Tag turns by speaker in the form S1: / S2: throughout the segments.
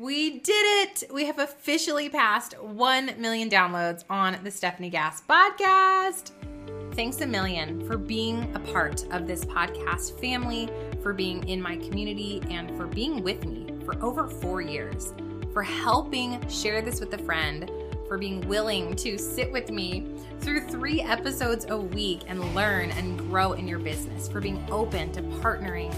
S1: We did it! We have officially passed 1 million downloads on the Stefanie Gass podcast. Thanks a million for being a part of this podcast family, for being in my community, and for being with me for over four years, for helping share this with a friend, for being willing to sit with me through three episodes a week and learn and grow in your business, for being open to partnering,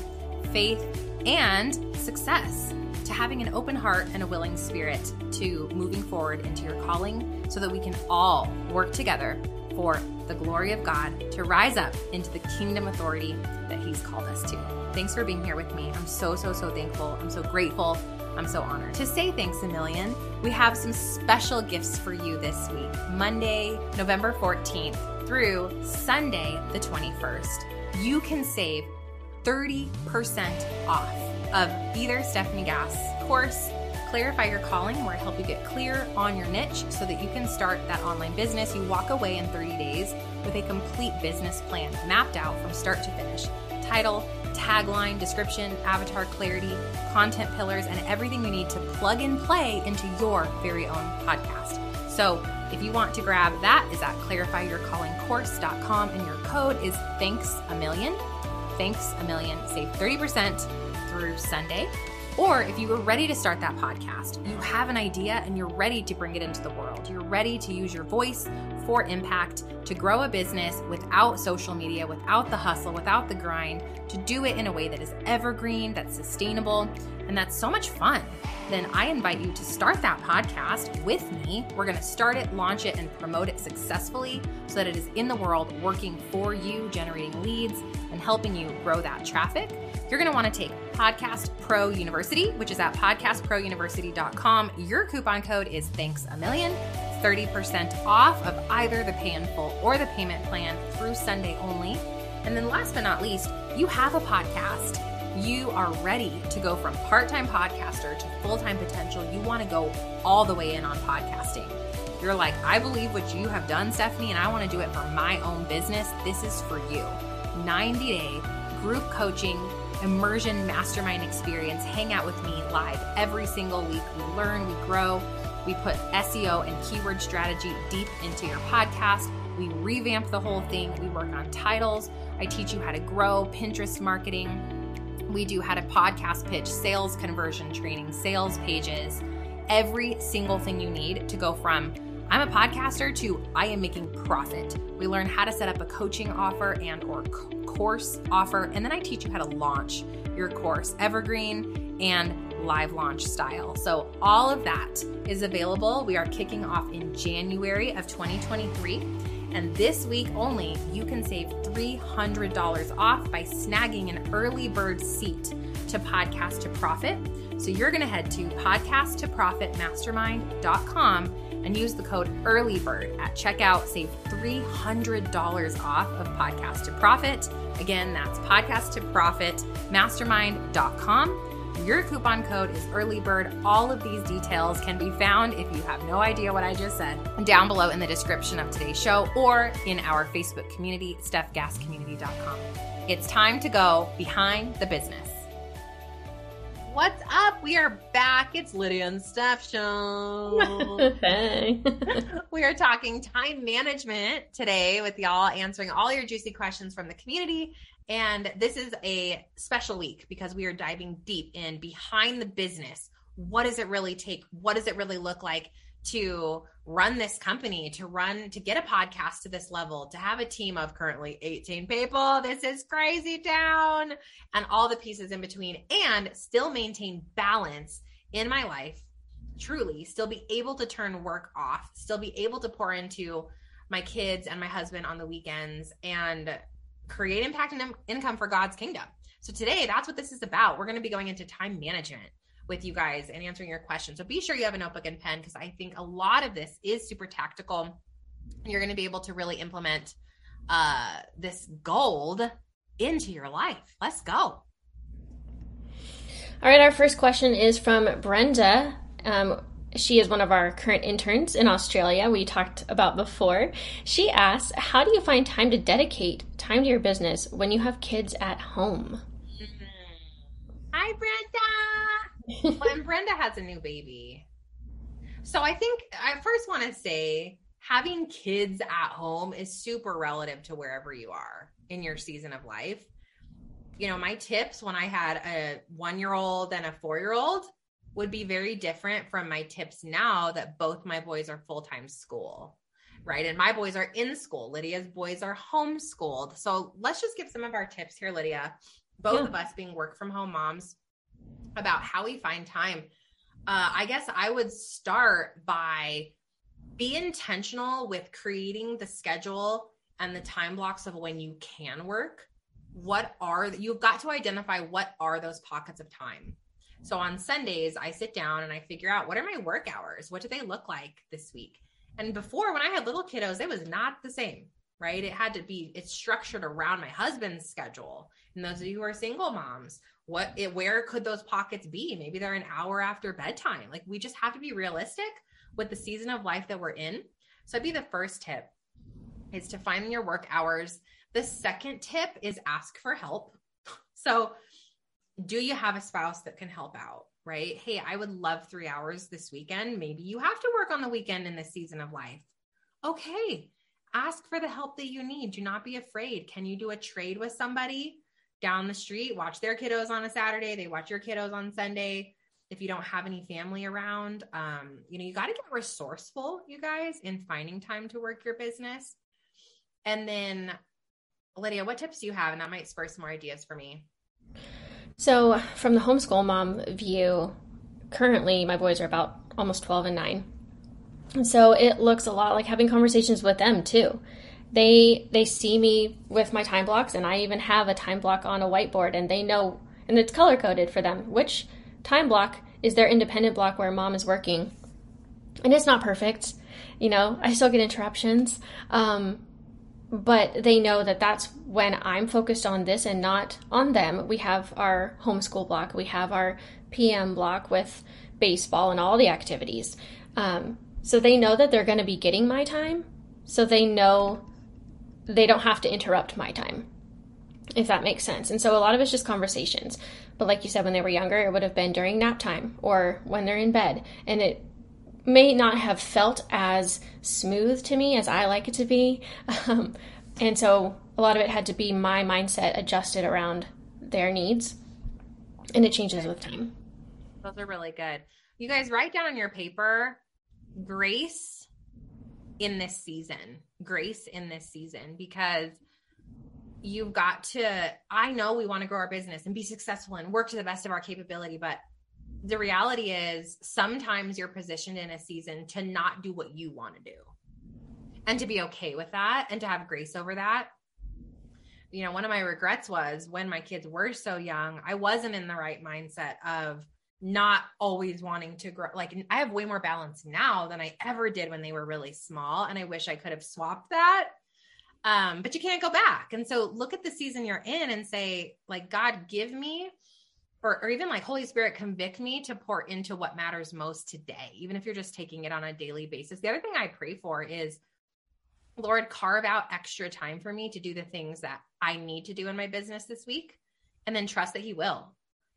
S1: faith, and success to having an open heart and a willing spirit to moving forward into your calling so that we can all work together for the glory of God to rise up into the kingdom authority that He's called us to. Thanks for being here with me. I'm so, so, so thankful. I'm so grateful. I'm so honored. To say thanks a million, we have some special gifts for you this week Monday, November 14th through Sunday, the 21st. You can save 30% off of either Stefanie Gass course, Clarify Your Calling, where I help you get clear on your niche so that you can start that online business. You walk away in 30 days with a complete business plan mapped out from start to finish. Title, tagline, description, avatar clarity, content pillars, and everything you need to plug and play into your very own podcast. So, if you want to grab that, is at clarifyyourcallingcourse.com and your code is thanks a million. Thanks a million. Save 30% through Sunday. Or if you were ready to start that podcast, you have an idea and you're ready to bring it into the world. You're ready to use your voice for impact, to grow a business without social media, without the hustle, without the grind, to do it in a way that is evergreen, that's sustainable, and that's so much fun. Then I invite you to start that podcast with me. We're going to start it, launch it, and promote it successfully so that it is in the world working for you, generating leads, and helping you grow that traffic you're want to take Podcast Pro University, which is at podcastprouniversity.com. Your coupon code is thanks a million. 30% off of either the pay in full or the payment plan through Sunday only. And then last but not least, you have a podcast. You are ready to go from part time podcaster to full time potential. You want to go all the way in on podcasting. You're like, I believe what you have done, Stefanie, and I want to do it for my own business. This is for you. 90 day group coaching immersion mastermind experience. Hang out with me live every single week. We learn, we grow, we put SEO and keyword strategy deep into your podcast. We revamp the whole thing. We work on titles. I teach you how to grow Pinterest marketing. We do how to podcast pitch, sales conversion training, sales pages, every single thing you need to go from I'm a podcaster to I am making profit. We learn how to set up a coaching offer and or course offer and then I teach you how to launch your course evergreen and live launch style. So all of that is available. We are kicking off in January of 2023. And this week only, you can save $300 off by snagging an early bird seat to Podcast to Profit. So you're going to head to podcasttoprofitmastermind.com and use the code EARLYBIRD at checkout. Save $300 off of Podcast to Profit. Again, that's podcasttoprofitmastermind.com. Your coupon code is EARLYBIRD. All of these details can be found if you have no idea what I just said down below in the description of today's show or in our Facebook community, stefgasscommunity.com. It's time to go behind the business. What's up? We are back. It's Lydia and Stef show.
S2: hey.
S1: we are talking time management today with y'all, answering all your juicy questions from the community. And this is a special week because we are diving deep in behind the business. What does it really take? What does it really look like to run this company, to run, to get a podcast to this level, to have a team of currently 18 people. This is crazy town and all the pieces in between and still maintain balance in my life. Truly, still be able to turn work off, still be able to pour into my kids and my husband on the weekends and create impact and income for God's kingdom. So today, that's what this is about. We're going to be going into time management with you guys and answering your questions. So be sure you have a notebook and pen because I think a lot of this is super tactical. You're going to be able to really implement uh, this gold into your life. Let's go.
S2: All right, our first question is from Brenda. Um, she is one of our current interns in Australia, we talked about before. She asks, How do you find time to dedicate time to your business when you have kids at home? Hmm.
S1: Hi, Brenda. well, and Brenda has a new baby. So I think I first want to say having kids at home is super relative to wherever you are in your season of life. You know, my tips when I had a one year old and a four year old would be very different from my tips now that both my boys are full time school, right? And my boys are in school. Lydia's boys are homeschooled. So let's just give some of our tips here, Lydia, both yeah. of us being work from home moms, about how we find time. Uh, I guess I would start by be intentional with creating the schedule and the time blocks of when you can work. What are you've got to identify what are those pockets of time so on Sundays, I sit down and I figure out what are my work hours? What do they look like this week? And before, when I had little kiddos, it was not the same, right? It had to be, it's structured around my husband's schedule. And those of you who are single moms, what it, where could those pockets be? Maybe they're an hour after bedtime. Like we just have to be realistic with the season of life that we're in. So I'd be the first tip is to find your work hours. The second tip is ask for help. So do you have a spouse that can help out? Right? Hey, I would love three hours this weekend. Maybe you have to work on the weekend in this season of life. Okay. Ask for the help that you need. Do not be afraid. Can you do a trade with somebody down the street? Watch their kiddos on a Saturday. They watch your kiddos on Sunday. If you don't have any family around, um, you know, you got to get resourceful, you guys, in finding time to work your business. And then, Lydia, what tips do you have? And that might spur some more ideas for me.
S2: So, from the homeschool mom view, currently my boys are about almost 12 and 9. And so it looks a lot like having conversations with them too. They they see me with my time blocks and I even have a time block on a whiteboard and they know and it's color coded for them which time block is their independent block where mom is working. And it's not perfect. You know, I still get interruptions. Um, but they know that that's when I'm focused on this and not on them. We have our homeschool block, we have our PM block with baseball and all the activities. Um, so they know that they're going to be getting my time. So they know they don't have to interrupt my time, if that makes sense. And so a lot of it's just conversations. But like you said, when they were younger, it would have been during nap time or when they're in bed. And it may not have felt as smooth to me as I like it to be. Um, and so a lot of it had to be my mindset adjusted around their needs. And it changes with time.
S1: Those are really good. You guys write down on your paper grace in this season, grace in this season, because you've got to. I know we want to grow our business and be successful and work to the best of our capability, but the reality is sometimes you're positioned in a season to not do what you want to do. And to be okay with that and to have grace over that. You know one of my regrets was when my kids were so young i wasn't in the right mindset of not always wanting to grow like i have way more balance now than i ever did when they were really small and i wish i could have swapped that. Um but you can't go back. And so look at the season you're in and say like god give me or, or even like Holy Spirit convict me to pour into what matters most today, even if you're just taking it on a daily basis. The other thing I pray for is, Lord, carve out extra time for me to do the things that I need to do in my business this week, and then trust that He will.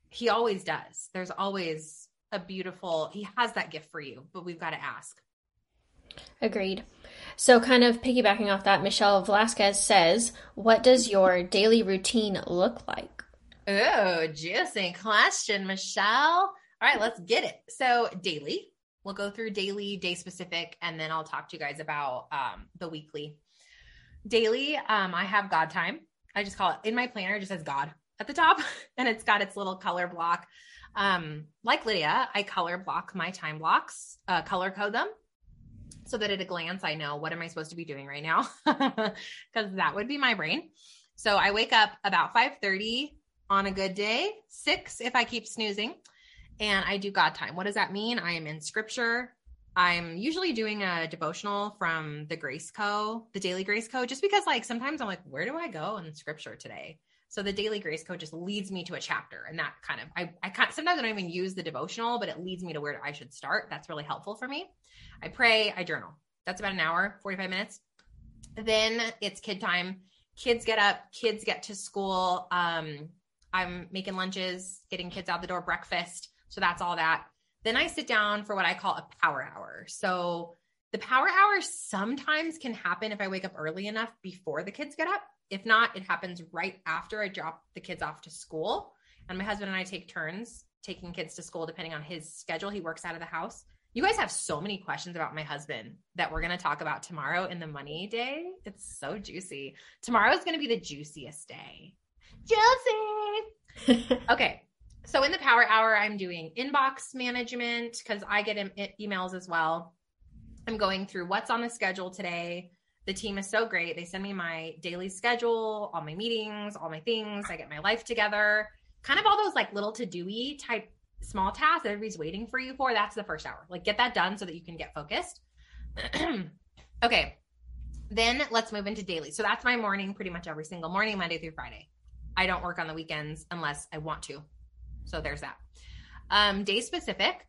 S1: He always does. There's always a beautiful, He has that gift for you, but we've got to ask.
S2: Agreed. So, kind of piggybacking off that, Michelle Velasquez says, What does your daily routine look like?
S1: Oh, juicy question, Michelle. All right, let's get it. So, daily, we'll go through daily, day specific, and then I'll talk to you guys about um, the weekly. Daily, um, I have God time. I just call it in my planner, it just says God at the top, and it's got its little color block. Um, like Lydia, I color block my time blocks, uh, color code them so that at a glance I know what am I supposed to be doing right now because that would be my brain. So I wake up about 5:30 on a good day, six if I keep snoozing, and I do God time. What does that mean? I am in scripture. I'm usually doing a devotional from the Grace Co, the Daily Grace Co, just because like sometimes I'm like, where do I go in scripture today? So the Daily Grace Co just leads me to a chapter, and that kind of I I kind sometimes I don't even use the devotional, but it leads me to where I should start. That's really helpful for me. I pray, I journal. That's about an hour, 45 minutes. Then it's kid time. Kids get up, kids get to school. Um, I'm making lunches, getting kids out the door, breakfast. So that's all that. Then I sit down for what I call a power hour. So the power hour sometimes can happen if I wake up early enough before the kids get up. If not, it happens right after I drop the kids off to school. And my husband and I take turns taking kids to school depending on his schedule. He works out of the house. You guys have so many questions about my husband that we're going to talk about tomorrow in the money day. It's so juicy. Tomorrow is going to be the juiciest day. Juicy. okay. So in the power hour, I'm doing inbox management because I get emails as well. I'm going through what's on the schedule today. The team is so great. They send me my daily schedule, all my meetings, all my things. I get my life together. Kind of all those like little to doy type small tasks that everybody's waiting for you for, that's the first hour. Like get that done so that you can get focused. okay. Then let's move into daily. So that's my morning pretty much every single morning, Monday through Friday. I don't work on the weekends unless I want to. So there's that. Um, day specific.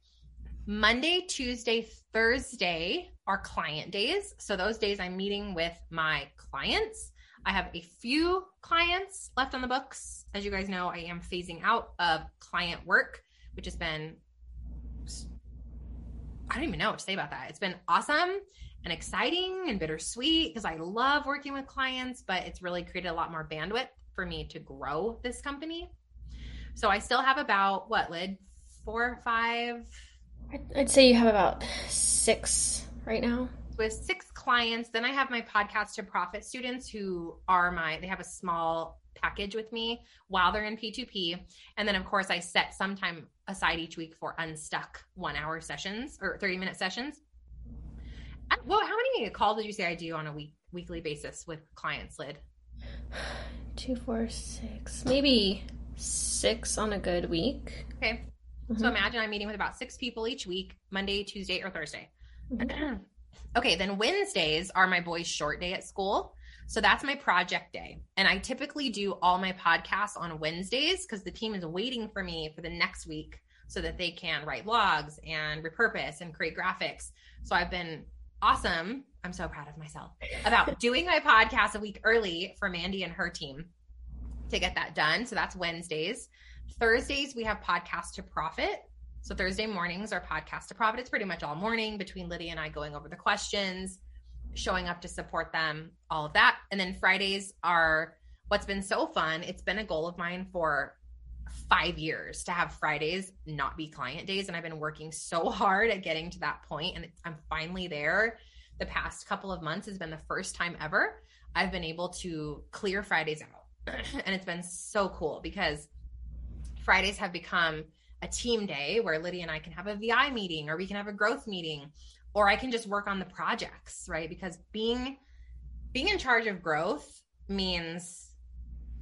S1: Monday, Tuesday, Thursday are client days. So those days I'm meeting with my clients. I have a few clients left on the books. As you guys know, I am phasing out of client work which has been I don't even know what to say about that. It's been awesome and exciting and bittersweet because I love working with clients, but it's really created a lot more bandwidth for me to grow this company. So I still have about what, Lid, four or five?
S2: I'd say you have about six right now.
S1: With six clients. Then I have my podcast to profit students who are my, they have a small package with me while they're in P2P. And then, of course, I set some time aside each week for unstuck one hour sessions or 30 minute sessions. Well, how many calls did you say I do on a week weekly basis with clients, Lid?
S2: Two, four, six, maybe six on a good week.
S1: Okay. Mm-hmm. So imagine I'm meeting with about six people each week, Monday, Tuesday, or Thursday. Mm-hmm. okay, then Wednesdays are my boys' short day at school. So that's my project day. And I typically do all my podcasts on Wednesdays because the team is waiting for me for the next week so that they can write logs and repurpose and create graphics. So I've been awesome. I'm so proud of myself about doing my podcast a week early for Mandy and her team to get that done. So that's Wednesdays. Thursdays, we have podcast to profit. So Thursday mornings are podcast to profit. It's pretty much all morning between Lydia and I going over the questions showing up to support them, all of that. And then Fridays are what's been so fun. It's been a goal of mine for five years to have Fridays not be client days. And I've been working so hard at getting to that point, and I'm finally there. The past couple of months has been the first time ever I've been able to clear Fridays out. and it's been so cool because Fridays have become a team day where Lydia and I can have a VI meeting or we can have a growth meeting or I can just work on the projects, right? Because being being in charge of growth means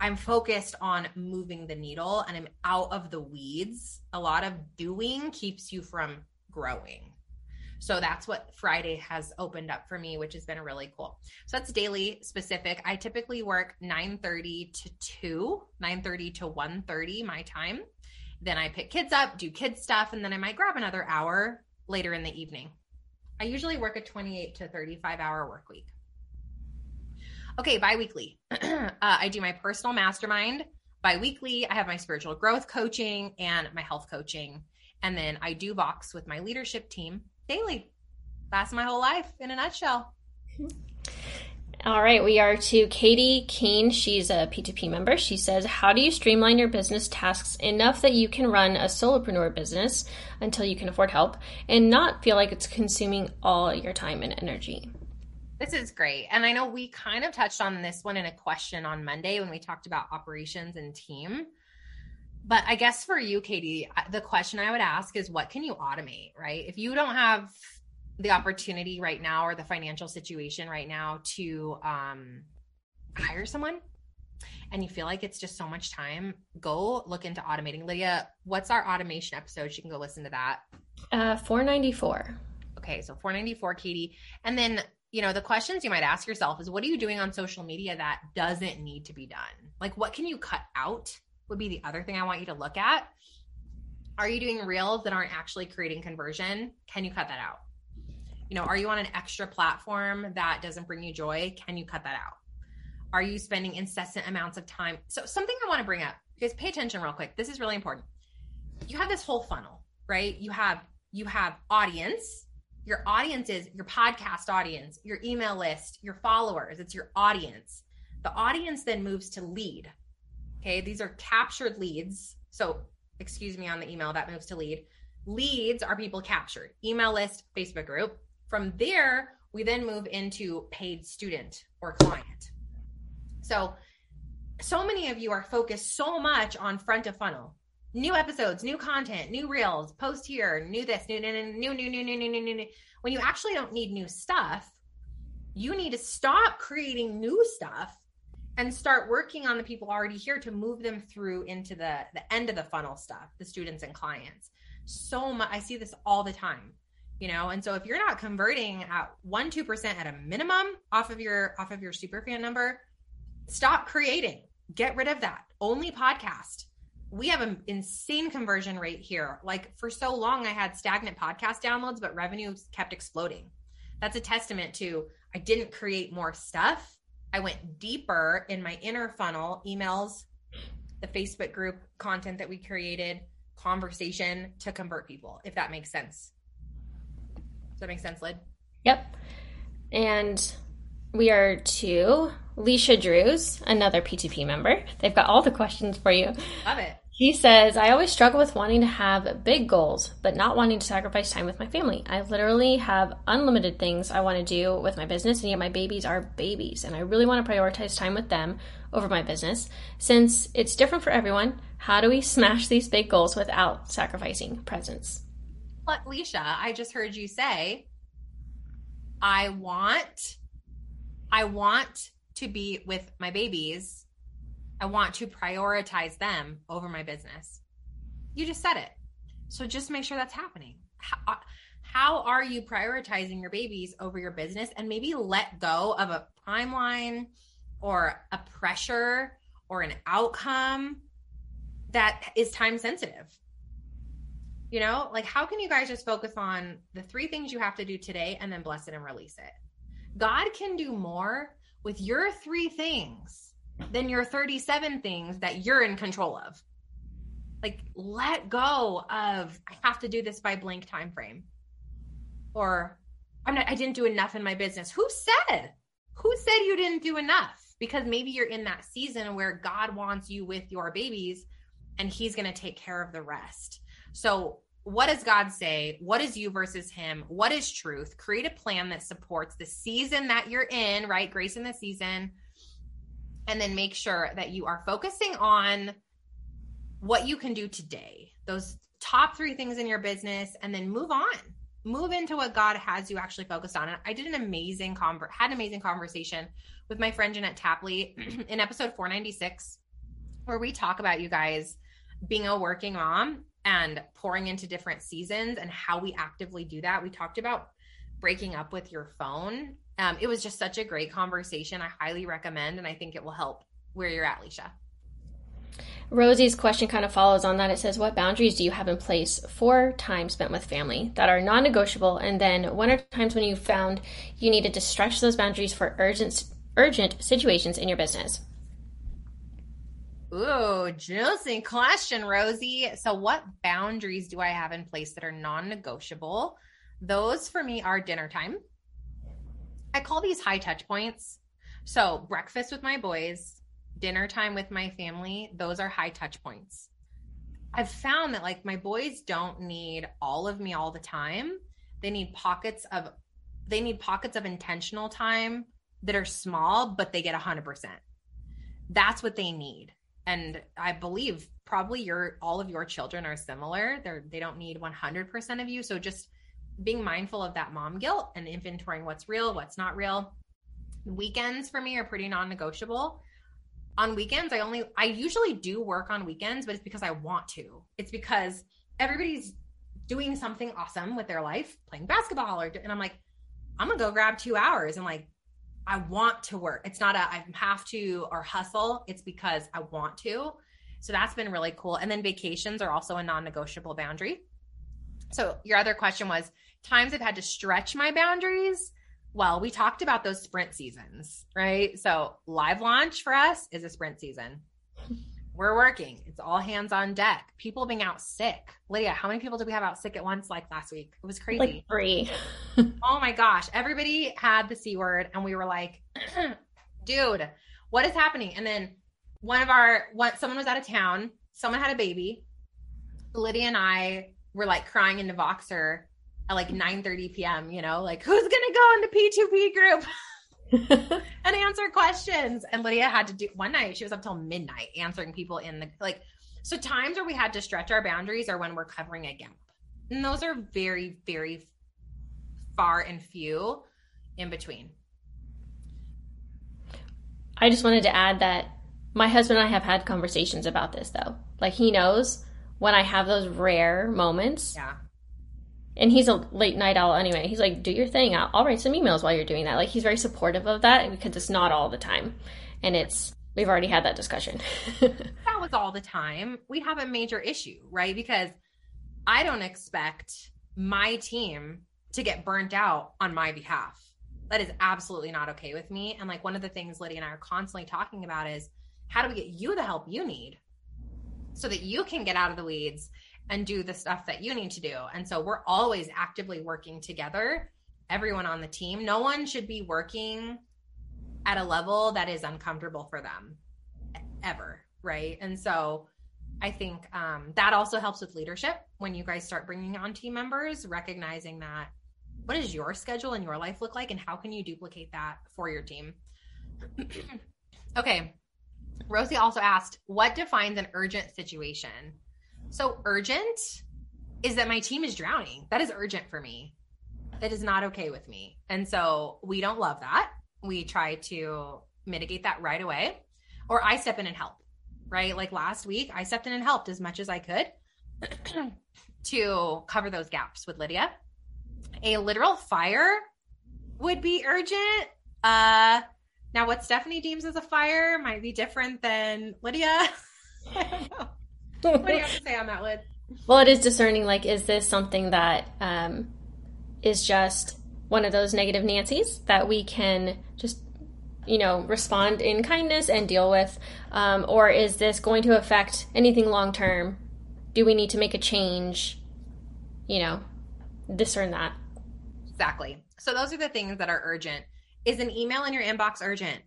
S1: I'm focused on moving the needle and I'm out of the weeds. A lot of doing keeps you from growing. So that's what Friday has opened up for me, which has been really cool. So that's daily specific. I typically work 9:30 to 2, 9:30 to 1:30 my time. Then I pick kids up, do kids stuff, and then I might grab another hour later in the evening. I usually work a 28 to 35 hour work week. Okay, biweekly. uh, I do my personal mastermind biweekly. I have my spiritual growth coaching and my health coaching. And then I do box with my leadership team daily. That's my whole life in a nutshell.
S2: All right, we are to Katie Keene. She's a P2P member. She says, How do you streamline your business tasks enough that you can run a solopreneur business until you can afford help and not feel like it's consuming all your time and energy?
S1: This is great. And I know we kind of touched on this one in a question on Monday when we talked about operations and team. But I guess for you, Katie, the question I would ask is what can you automate, right? If you don't have the opportunity right now or the financial situation right now to um, hire someone and you feel like it's just so much time, go look into automating. Lydia, what's our automation episode? You can go listen to that.
S2: Uh, 494.
S1: Okay, so 494, Katie. And then, you know, the questions you might ask yourself is what are you doing on social media that doesn't need to be done? Like, what can you cut out? Would be the other thing I want you to look at. Are you doing reels that aren't actually creating conversion? Can you cut that out? you know, are you on an extra platform that doesn't bring you joy? Can you cut that out? Are you spending incessant amounts of time? So, something I want to bring up, guys, pay attention real quick. This is really important. You have this whole funnel, right? You have you have audience. Your audience is your podcast audience, your email list, your followers. It's your audience. The audience then moves to lead. Okay, these are captured leads. So, excuse me on the email that moves to lead. Leads are people captured. Email list, Facebook group. From there, we then move into paid student or client. So, so many of you are focused so much on front of funnel new episodes, new content, new reels, post here, new this, new, new, new, new, new, new, new, new, new. When you actually don't need new stuff, you need to stop creating new stuff and start working on the people already here to move them through into the the end of the funnel stuff, the students and clients. So much, I see this all the time, you know. And so if you're not converting at one two percent at a minimum off of your off of your super fan number, stop creating. Get rid of that. Only podcast we have an insane conversion rate here. Like for so long, I had stagnant podcast downloads, but revenue kept exploding. That's a testament to I didn't create more stuff. I went deeper in my inner funnel, emails, the Facebook group content that we created, conversation to convert people, if that makes sense. Does that make sense, Lyd?
S2: Yep. And we are to Leisha Drews, another P2P member. They've got all the questions for you.
S1: Love it.
S2: He says, I always struggle with wanting to have big goals, but not wanting to sacrifice time with my family. I literally have unlimited things I want to do with my business, and yet my babies are babies, and I really want to prioritize time with them over my business. Since it's different for everyone, how do we smash these big goals without sacrificing presence?
S1: But Leisha, I just heard you say, I want, I want to be with my babies I want to prioritize them over my business. You just said it. So just make sure that's happening. How, uh, how are you prioritizing your babies over your business and maybe let go of a timeline or a pressure or an outcome that is time sensitive? You know, like how can you guys just focus on the three things you have to do today and then bless it and release it? God can do more with your three things than your 37 things that you're in control of. Like let go of I have to do this by blank time frame. Or I'm not I didn't do enough in my business. Who said? Who said you didn't do enough? Because maybe you're in that season where God wants you with your babies and he's going to take care of the rest. So what does God say? What is you versus him? What is truth? Create a plan that supports the season that you're in, right? Grace in the season and then make sure that you are focusing on what you can do today those top three things in your business and then move on. Move into what god has you actually focused on. And i did an amazing conver- had an amazing conversation with my friend jeanette tapley in episode 496 where we talk about you guys being a working mom and pouring into different seasons and how we actively do that. We talked about breaking up with your phone um, it was just such a great conversation. I highly recommend, and I think it will help where you're at, Leisha.
S2: Rosie's question kind of follows on that. It says, What boundaries do you have in place for time spent with family that are non negotiable? And then, when are times when you found you needed to stretch those boundaries for urgent, urgent situations in your business?
S1: Ooh, juicy question, Rosie. So, what boundaries do I have in place that are non negotiable? Those for me are dinner time. I call these high touch points. So, breakfast with my boys, dinner time with my family, those are high touch points. I've found that like my boys don't need all of me all the time. They need pockets of they need pockets of intentional time that are small but they get 100%. That's what they need. And I believe probably your all of your children are similar. They're they don't need 100% of you. So just being mindful of that mom guilt and inventorying what's real, what's not real. Weekends for me are pretty non-negotiable. On weekends, I only I usually do work on weekends, but it's because I want to. It's because everybody's doing something awesome with their life, playing basketball or and I'm like I'm to go grab 2 hours and like I want to work. It's not a I have to or hustle. It's because I want to. So that's been really cool. And then vacations are also a non-negotiable boundary. So your other question was times I've had to stretch my boundaries. Well, we talked about those sprint seasons, right? So live launch for us is a sprint season. we're working. It's all hands on deck. People being out sick. Lydia, how many people did we have out sick at once like last week? It was crazy.
S2: Like three.
S1: oh my gosh. Everybody had the C word and we were like, dude, what is happening? And then one of our one someone was out of town, someone had a baby. Lydia and I were like crying into Voxer at like 9 30 p.m. You know, like who's gonna go in the P2P group? and answer questions. And Lydia had to do one night, she was up till midnight answering people in the like so times where we had to stretch our boundaries are when we're covering a gap. And those are very, very far and few in between.
S2: I just wanted to add that my husband and I have had conversations about this though. Like he knows when I have those rare moments.
S1: Yeah
S2: and he's a late night owl anyway. He's like, do your thing. I'll, I'll, write some emails while you're doing that. Like he's very supportive of that because it's not all the time, and it's we've already had that discussion.
S1: that was all the time. We have a major issue, right? Because I don't expect my team to get burnt out on my behalf. That is absolutely not okay with me. And like one of the things Lydia and I are constantly talking about is how do we get you the help you need so that you can get out of the weeds and do the stuff that you need to do. And so we're always actively working together, everyone on the team. No one should be working at a level that is uncomfortable for them ever. Right. And so I think um, that also helps with leadership when you guys start bringing on team members, recognizing that what does your schedule and your life look like and how can you duplicate that for your team? okay. Rosie also asked, what defines an urgent situation? So urgent is that my team is drowning. That is urgent for me. That is not okay with me. And so we don't love that. We try to mitigate that right away. Or I step in and help, right? Like last week, I stepped in and helped as much as I could to cover those gaps with Lydia. A literal fire would be urgent. Uh now what Stefanie deems as a fire might be different than Lydia. I don't know what do you have to say on that, Lid?
S2: Well, it is discerning. Like, is this something that um, is just one of those negative Nancy's that we can just, you know, respond in kindness and deal with? Um, or is this going to affect anything long term? Do we need to make a change? You know, discern that.
S1: Exactly. So, those are the things that are urgent. Is an email in your inbox urgent?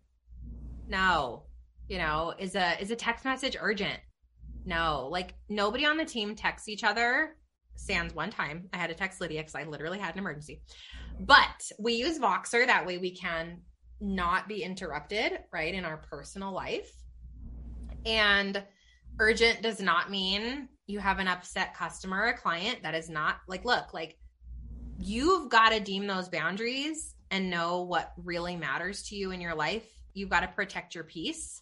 S1: No. You know, is a is a text message urgent? No, like nobody on the team texts each other. Sans one time. I had to text Lydia because I literally had an emergency. But we use Voxer. That way we can not be interrupted, right, in our personal life. And urgent does not mean you have an upset customer or client. That is not like, look, like you've got to deem those boundaries and know what really matters to you in your life. You've got to protect your peace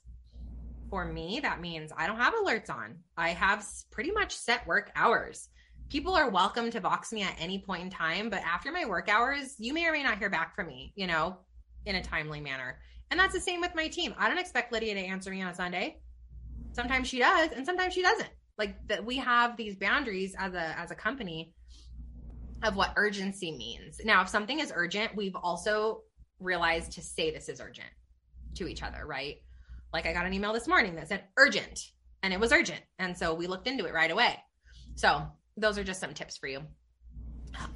S1: for me, that means I don't have alerts on. I have pretty much set work hours. People are welcome to box me at any point in time, but after my work hours, you may or may not hear back from me, you know, in a timely manner. And that's the same with my team. I don't expect Lydia to answer me on a Sunday. Sometimes she does, and sometimes she doesn't. Like that we have these boundaries as a as a company of what urgency means. Now, if something is urgent, we've also realized to say this is urgent to each other, right? Like I got an email this morning that said urgent and it was urgent. And so we looked into it right away. So those are just some tips for you.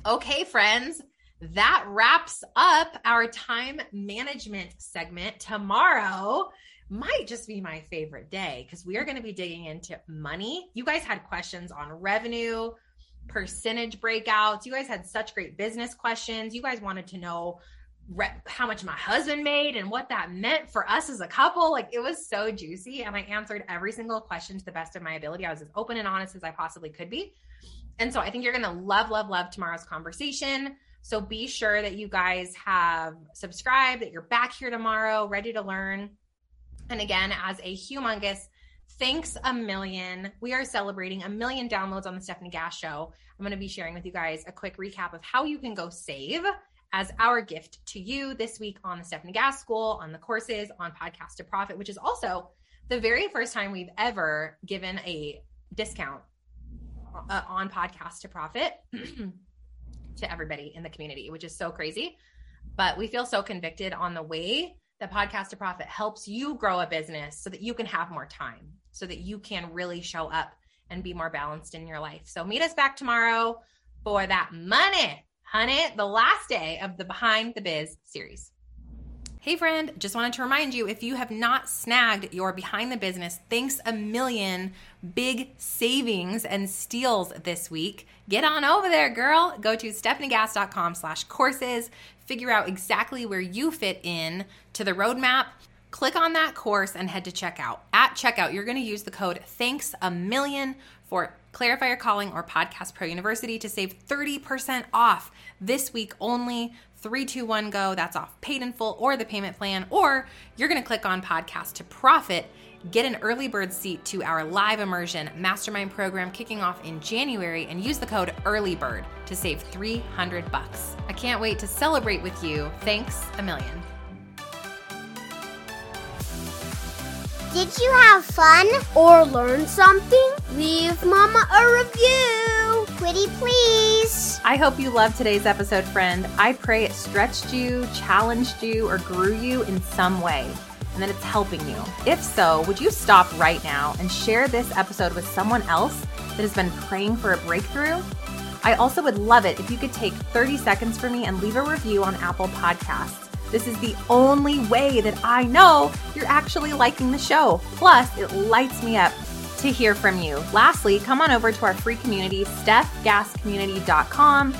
S1: Okay, friends, that wraps up our time management segment. Tomorrow might just be my favorite day because we are going to be digging into money. You guys had questions on revenue, percentage breakouts. You guys had such great business questions. You guys wanted to know re- how much my husband made and what that meant for us as a couple. Like it was so juicy. And I answered every single question to the best of my ability. I was as open and honest as I possibly could be. And so I think you're going to love, love, love tomorrow's conversation. So be sure that you guys have subscribed, that you're back here tomorrow, ready to learn. And again, as a humongous thanks a million. We are celebrating a million downloads on the Stefanie Gass Show. I'm going to be sharing with you guys a quick recap of how you can go save as our gift to you this week on the Stefanie Gass School, on the courses, on Podcast to Profit, which is also the very first time we've ever given a discount uh, on Podcast to Profit to everybody in the community, which is so crazy. But we feel so convicted on the way The Podcast to Profit helps you grow a business so that you can have more time, so that you can really show up and be more balanced in your life. So meet us back tomorrow for that money, honey, the last day of the Behind the Biz series. Hey, friend, just wanted to remind you if you have not snagged your behind the business, thanks a million big savings and steals this week, get on over there, girl. Go to stefaniegass.com slash courses, figure out exactly where you fit in to the roadmap. Click on that course and head to checkout. At checkout, you're going to use the code thanks a million for Clarify Your Calling or Podcast Pro University to save 30% off this week only. 321 go, that's off paid in full or the payment plan, or you're going to click on Podcast to Profit, get an early bird seat to our live immersion mastermind program kicking off in January and use the code EARLYBIRD to save 300 bucks. I can't wait to celebrate with you. Thanks a million.
S3: Did you have fun or learn something? Leave Mama a review. Pretty please.
S1: I hope you loved today's episode, friend. I pray it stretched you, challenged you, or grew you in some way, and that it's helping you. If so, would you stop right now and share this episode with someone else that has been praying for a breakthrough? I also would love it if you could take 30 seconds for me and leave a review on Apple Podcasts. This is the only way that I know you're actually liking the show. Plus, it lights me up to hear from you. Lastly, come on over to our free community, stefgasscommunity.com,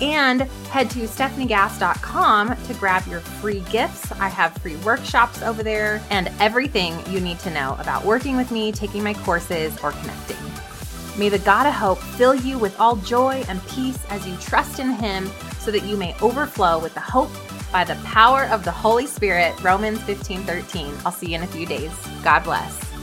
S1: and head to stefaniegass.com to grab your free gifts. I have free workshops over there and everything you need to know about working with me, taking my courses, or connecting. May the God of hope fill you with all joy and peace as you trust in Him so that you may overflow with the hope by the power of the Holy Spirit. Romans 15 13. I'll see you in a few days. God bless.